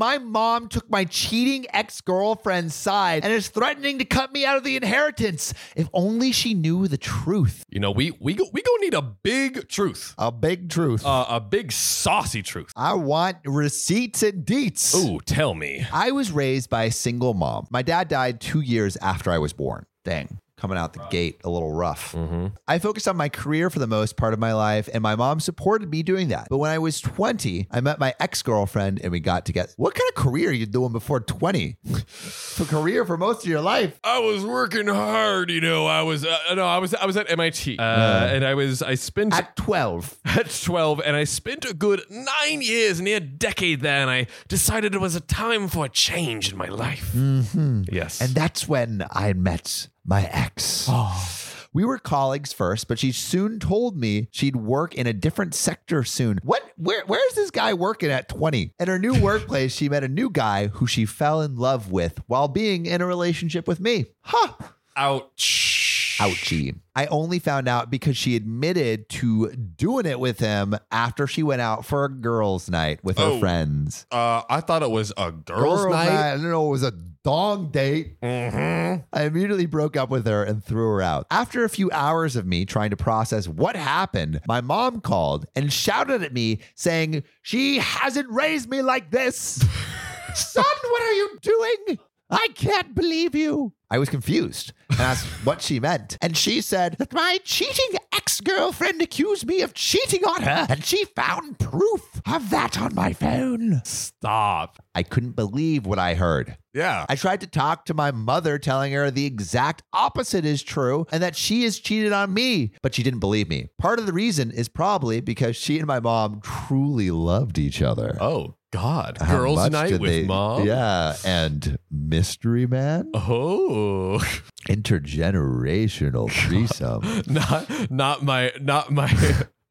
My mom took my cheating ex girlfriend's side and is threatening to cut me out of the inheritance. If only she knew the truth. You know, we we go we gonna need a big truth, A big truth. uh, a big saucy truth. I want receipts and deets. Ooh, tell me. I was raised by a single mom. My dad died two years after I was born. Dang. Coming out the gate a little rough. I focused on my career for the most part of my life, and my mom supported me doing that. But when I was 20, I met my ex girlfriend and we got together. What kind of career are you doing before 20? For career for most of your life. I was working hard, you know. I was uh, no, I was I was at MIT, uh, and I was I spent At 12. at 12 and I spent a good nine years, near a decade there, and I decided it was a time for a change in my life. Yes. And that's when I met my ex. Oh. We were colleagues first, but she soon told me she'd work in a different sector soon. What? Where? Where's this guy working at 20? In her new workplace, she met a new guy who she fell in love with while being in a relationship with me. Huh. Ouch. Ouchie. I only found out because she admitted to doing it with him after she went out for a girls' night with her Oh. friends. Uh, I thought it was a girls' Girls' night. I don't know. It was a dong date. Mm-hmm. I immediately broke up with her and threw her out. After a few hours of me trying to process what happened, my mom called and shouted at me saying, She hasn't raised me like this. Son, what are you doing? I can't believe you. I was confused and asked what she meant. And she said that my cheating ex girlfriend accused me of cheating on her, and she found proof of that on my phone. Stop. I couldn't believe what I heard. Yeah. I tried to talk to my mother, telling her the exact opposite is true and that she has cheated on me, but she didn't believe me. Part of the reason is probably because she and my mom truly loved each other. oh God. How Girls' night with they- mom. Yeah. And Mystery Man? Oh. Intergenerational threesome. not not my not my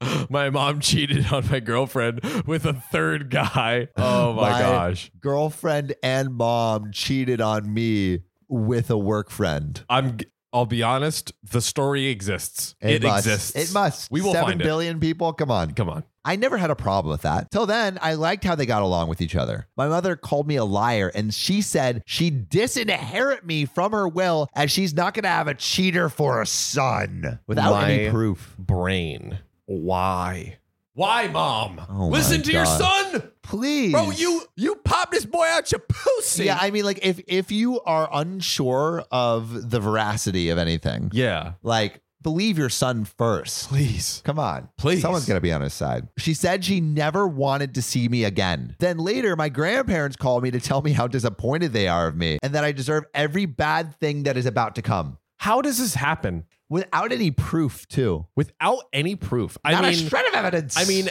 my mom cheated on my girlfriend with a third guy. Oh my, My gosh. Girlfriend and mom cheated on me with a work friend. I'm I'll be honest, the story exists. It, must. exists. It must. We will Seven find it. billion people. Come on. Come on. I never had a problem with that. Till then, I liked how they got along with each other. My mother called me a liar and she said she'd disinherit me from her will as she's not going to have a cheater for a son without any proof. Brain. Why? Why, mom? Oh Listen my to your son. Please. Bro, you you pop this boy out your pussy. Yeah, I mean, like, if if you are unsure of the veracity of anything, yeah. like, believe your son first. Please. Come on. Please. Someone's going to be on his side. She said she never wanted to see me again. Then later, my grandparents called me to tell me how disappointed they are of me and that I deserve every bad thing that is about to come How does this happen without any proof, too. without any proof? I Not a mean, shred of evidence. I mean,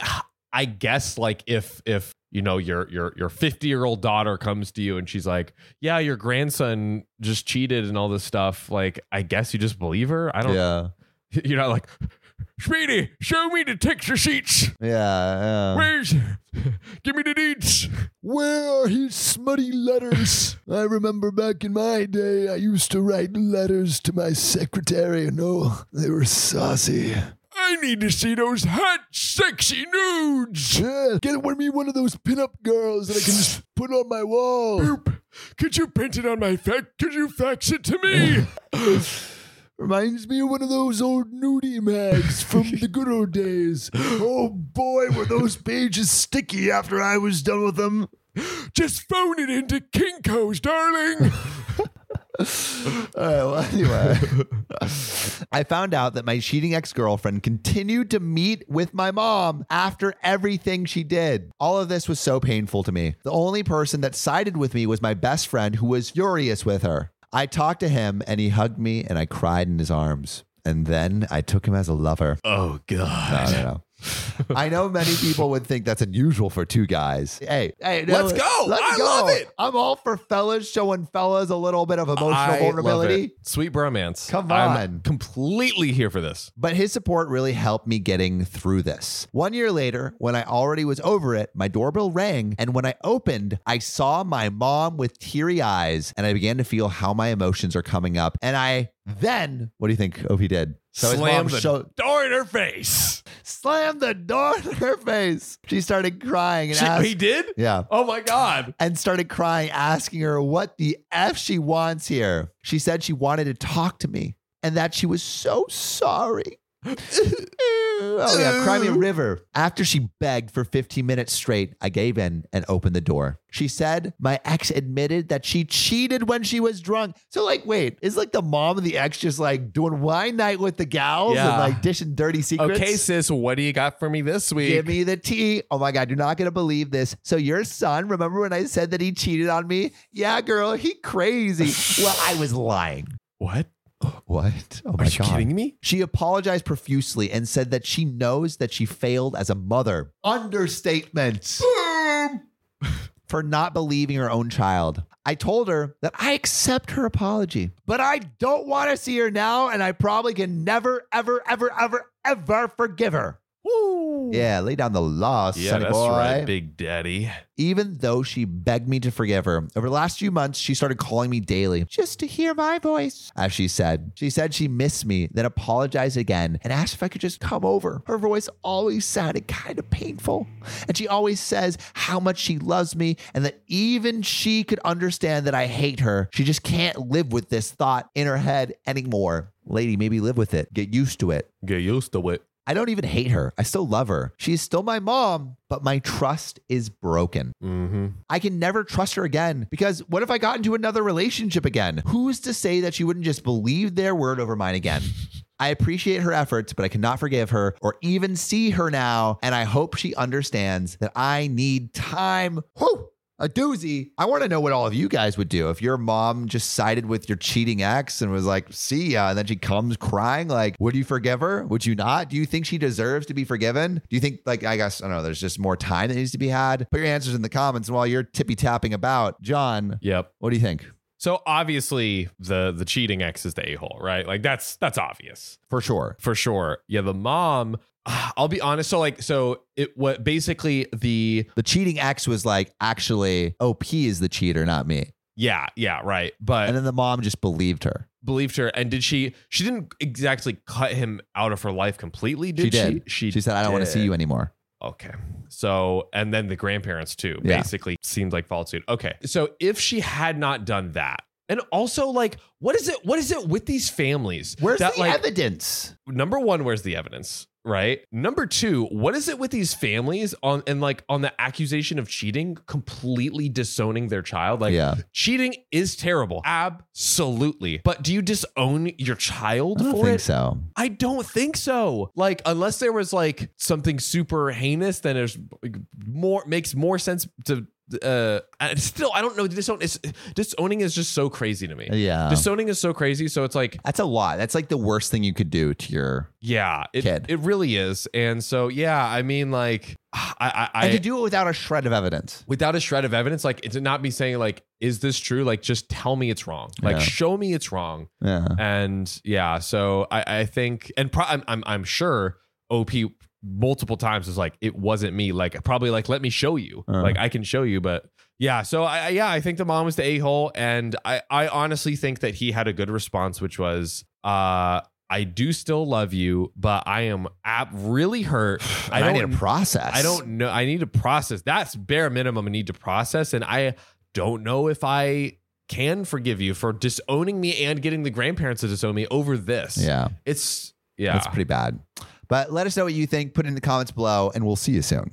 I guess like if if you know your your your 50 year old daughter comes to you and she's like, "Yeah, your grandson just cheated and all this stuff." Like, I guess you just believe her. I don't. yeah. You're not like, Speedy, show me the text receipts. Yeah. yeah. Where's? Give me the deeds. Where are his smutty letters? I remember back in my day, I used to write letters to my secretary, and oh, they were saucy. I need to see those hot, sexy nudes. Yeah, get me one of those pinup girls that I can just put on my wall. Boop. Could you print it on my fax? Could you fax it to me? Reminds me of one of those old nudie mags from the good old days. Oh boy, were those pages sticky after I was done with them. Just phone it into Kinko's, darling. All right, well, anyway. I found out that my cheating ex girlfriend continued to meet with my mom after everything she did. All of this was so painful to me. The only person that sided with me was my best friend who was furious with her. I talked to him and he hugged me and I cried in his arms. And then I took him as a lover. oh No, God. no, no. I know many people would think that's unusual for two guys. Hey, hey, no, Let's go. Let's I go. love it. I'm all for fellas showing fellas a little bit of emotional I vulnerability. it. Sweet bromance. Come on. I'm completely here for this. But his support really helped me getting through this. One year later, when I already was over it, my doorbell rang. And when I opened, I saw my mom with teary eyes. And I began to feel how my emotions are coming up. And I then, what do you think Opie did? So his Slam mom the showed- door in her face. slammed the door in her face. She started crying and She- asked, he did? yeah, Oh my God. and started crying, asking her what the f she wants here. She said she wanted to talk to me and that she was so sorry. oh yeah, cry me a river. After she begged for 15 minutes straight, I gave in and opened the door. She said my ex admitted that she cheated when she was drunk. So like, wait, is like the mom of the ex just like doing wine night with the gals and like dishing dirty secrets? Okay, sis, what do you got for me this week? Give me the tea. Oh my God, you're not to believe this. So, your son, remember when I said that he cheated on me? Yeah, girl, he crazy. well, I was lying. what? What? Oh Are my you God. kidding me? She apologized profusely and said that she knows that she failed as a mother. Understatement. For not believing her own child. I told her that I accept her apology, but I don't want to see her now, and I probably can never, ever, ever, ever, ever forgive her. Woo. Yeah, lay down the law, Yeah, sonny that's boy. right, Big Daddy. Even though she begged me to forgive her, over the last few months, she started calling me daily just to hear my voice. As she said, she said she missed me, then apologized again and asked if I could just come over. Her voice always sounded kind of painful. And she always says how much she loves me and that even she could understand that I hate her. She just can't live with this thought in her head anymore. Lady, maybe live with it. Get used to it. Get used to it. I don't even hate her. I still love her. She's still my mom, but my trust is broken. Mm-hmm. I can never trust her again because what if I got into another relationship again? Who's to say that she wouldn't just believe their word over mine again? I appreciate her efforts, but I cannot forgive her or even see her now. And I hope she understands that I need time. Whew, a doozy. I want to know what all of you guys would do if your mom just sided with your cheating ex and was like, see ya. And then she comes crying. Like, would you forgive her? Would you not? Do you think she deserves to be forgiven? Do you think, like, I guess, I don't know, there's just more time that needs to be had? Put your answers in the comments. And while you're tippy tapping about, John, Yep. what do you think? So obviously the the cheating ex is the a hole, right? Like that's that's obvious For sure. for sure. Yeah, the mom. I'll be honest. So like, so it what basically the The cheating ex was like, actually, OP is the cheater, not me. yeah yeah right, but And then the mom just believed her. believed her. And did she? She didn't exactly cut him out of her life completely. Did she did. She, She, said, I don't want to see did. you anymore. Okay. So, and then the grandparents too, Yeah. basically seemed like followed suit. Okay. So if she had not done that, and also like, what is it? What is it with these families? Where's that the like evidence? number one, where's the evidence? Right. Number two, what is it with these families on and like on the accusation of cheating, completely disowning their child? Like yeah. cheating is terrible. Absolutely. But do you disown your child I don't for think it? so. I don't think so. Like, unless there was like something super heinous, then there's more makes more sense to. Uh, and still, I don't know. Disown is disowning is just so crazy to me. Yeah. Disowning is so crazy. So it's like, That's a lot. That's like the worst thing you could do to your. yeah, it, Kid. it really is. And so, yeah, I mean, like, I, I, I and to do it without a shred of evidence. without a shred of evidence, like, it's not me saying like, is this true? Like, just tell me it's wrong. Like, Yeah. show me it's wrong. Yeah. and yeah so i i think and pro- I'm, I'm i'm sure op multiple times was like it wasn't me like probably like let me show you Uh. like i can show you but yeah so i I- yeah i think the mom was the a-hole and i i honestly think that he had a good response which was uh I do still love you, but I am ab- really hurt. I I, don't need to process. I don't know. I need to process. That's bare minimum. I need to process, and I don't know if I can forgive you for disowning me and getting the grandparents to disown me over this. Yeah. it's yeah. it's pretty bad. But let us know what you think. Put it in the comments below, and we'll see you soon.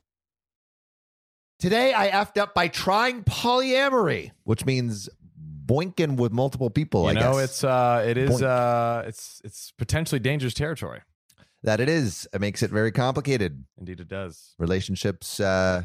Today, I effed up by trying polyamory, which means boinking with multiple people. You I know, guess it's uh, it is Boink. uh, it's it's potentially dangerous territory. that it is. It makes it very complicated. Indeed, it does. Relationships, uh,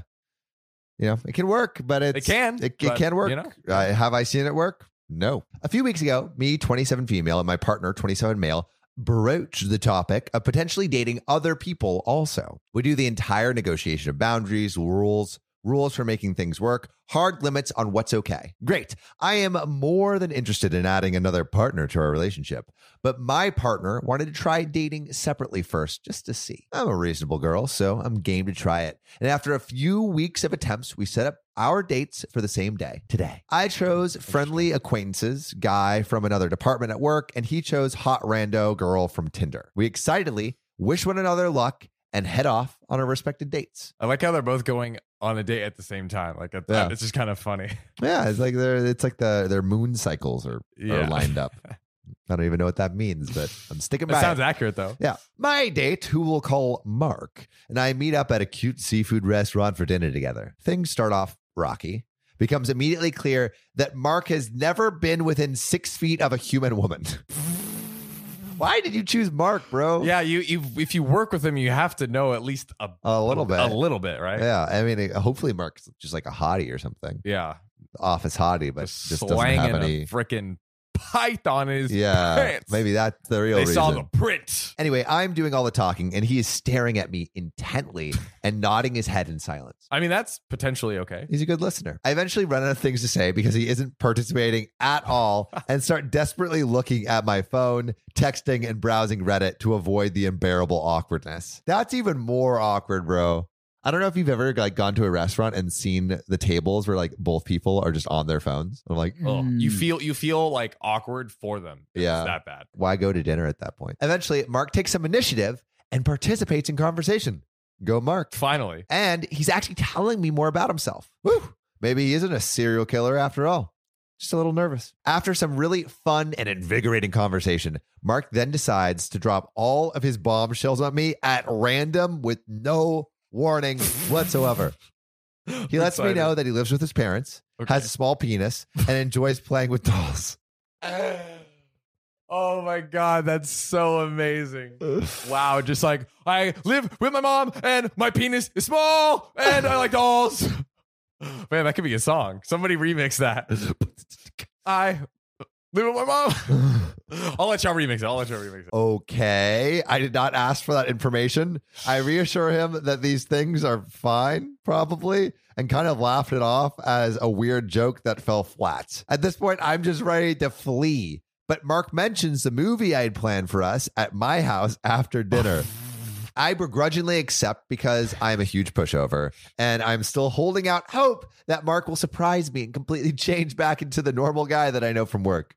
you know, it can work, but it's, It can, It, it but, can work. you know. Uh, have I seen it work? No. A few weeks ago, me, 27 female, and my partner, 27 male, broached the topic of potentially dating other people also. We do the entire negotiation of boundaries, rules, rules for making things work, hard limits on what's okay. Great. I am more than interested in adding another partner to our relationship, but my partner wanted to try dating separately first just to see. I'm a reasonable girl, so I'm game to try it. And after a few weeks of attempts, we set up our dates for the same day today. I chose friendly acquaintances, guy from another department at work, and he chose hot rando girl from Tinder. We excitedly wish one another luck and head off on our respective dates. I like how they're both going on a date at the same time. Like, at Yeah. it's just kind of funny. Yeah, it's like they're it's like the their moon cycles are, are lined up. I don't even know what that means, but I'm sticking It sounds it. accurate though. Yeah. My date, who we'll call Mark, and I meet up at a cute seafood restaurant for dinner together. Things start off rocky. Becomes immediately clear that Mark has never been within six feet of a human woman. Why did you choose Mark, bro? Yeah, you, you if you work with him, you have to know at least a, A little bit. a little bit, right? Yeah. I mean, hopefully Mark's just like a hottie or something. Yeah, Office hottie, but just, just doesn't have any. a freaking python in his Yeah. pants. Maybe that's the real they reason. saw the print. Anyway, I'm doing all the talking, and he is staring at me intently and nodding his head in silence. I mean, that's potentially okay. He's a good listener. I eventually run out of things to say because he isn't participating at all and start desperately looking at my phone, texting, and browsing Reddit to avoid the unbearable awkwardness. That's even more awkward, bro. I don't know if you've ever like gone to a restaurant and seen the tables where like both people are just on their phones. I'm like, Oh, you "Mm." feel you feel like awkward for them. It's Yeah. that bad. why go to dinner at that point? Eventually, Mark takes some initiative and participates in conversation. Go, Mark. Finally, And he's actually telling me more about himself. Woo! Maybe he isn't a serial killer after all. Just a little nervous. After some really fun and invigorating conversation, Mark then decides to drop all of his bombshells on me at random with no warning whatsoever. He lets me know that he lives with his parents, Okay. has a small penis, and enjoys playing with dolls. Oh my god, that's so amazing. Wow, just like I live with my mom and my penis is small and I like dolls. Man, that could be a song. Somebody remix that. I live with my mom. I'll let y'all remix it. I'll let y'all remix it. Okay. I did not ask for that information. I reassure him that these things are fine, probably, and kind of laughed it off as a weird joke that fell flat. At this point, I'm just ready to flee. But Mark mentions the movie I had planned for us at my house after dinner. I begrudgingly accept because I'm a huge pushover and I'm still holding out hope that Mark will surprise me and completely change back into the normal guy that I know from work.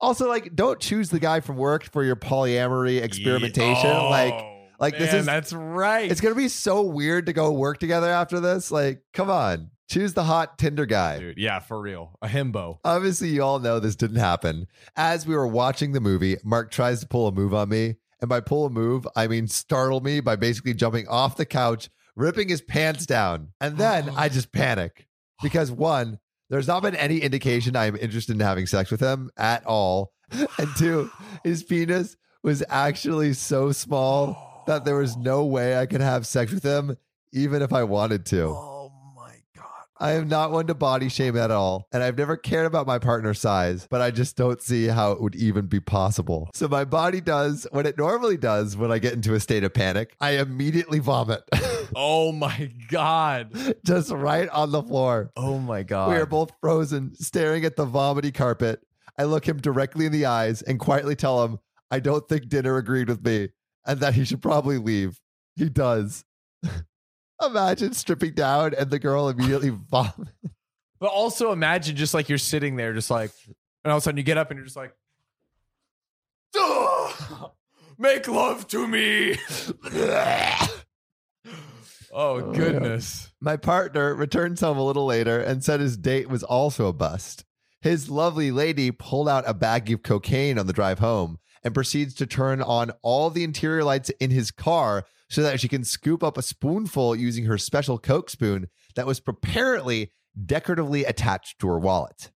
Also, like, don't choose the guy from work for your polyamory experimentation. Oh, like, like, this is- that's right. it's gonna be so weird to go work together after this. Like, come on, choose the hot Tinder guy. dude. Yeah, for real. A himbo. Obviously, you all know this didn't happen. As we were watching the movie, Mark tries to pull a move on me. And by pull a move, I mean startle me by basically jumping off the couch, ripping his pants down. And then I just panic because one, there's not been any indication I'm interested in having sex with him at all. And two, his penis was actually so small that there was no way I could have sex with him, even if I wanted to. I am not one to body shame at all, and I've never cared about my partner's size, but I just don't see how it would even be possible. So my body does what it normally does when I get into a state of panic. I immediately vomit, Oh my god. just right on the floor. Oh my god. We are both frozen, staring at the vomity carpet. I look him directly in the eyes and quietly tell him I don't think dinner agreed with me and that he should probably leave. He does. Imagine stripping down and the girl immediately vomit. But also imagine just like you're sitting there, just like, and all of a sudden you get up and you're just like, "Ugh, make love to me. oh, oh goodness. My partner returns home a little later and said his date was also a bust. His lovely lady pulled out a bag of cocaine on the drive home and proceeds to turn on all the interior lights in his car so that she can scoop up a spoonful using her special Coke spoon that was apparently decoratively attached to her wallet.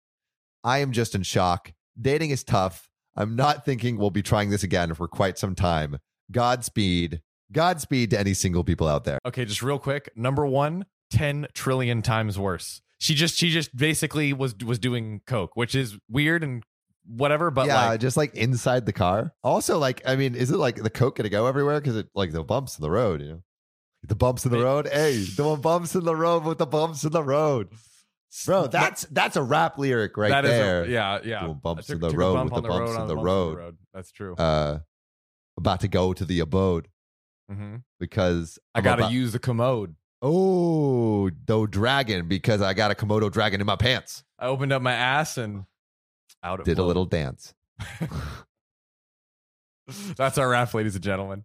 I am just in shock. Dating is tough. I'm not thinking we'll be trying this again for quite some time. Godspeed. Godspeed to any single people out there. Okay, just real quick. Number one, 10 trillion times worse. She just she just basically was was doing coke, which is weird and whatever, but yeah, like just like inside the car. Also, like, I mean, is it like the Coke gonna go everywhere? Because it like the bumps in the road, you know? The bumps in the road. Hey, the bumps in the road with the bumps in the road. Bro, that's that's a rap lyric right that is a- there. yeah, yeah. Doing bumps I in the road bump with the bumps in the road. That's true. Uh about to go to the abode Mhm. because I I'm got to about- use the commode. Oh, the dragon because I got a Komodo dragon in my pants. I opened up my ass and out Did a little dance. That's our rap, ladies and gentlemen.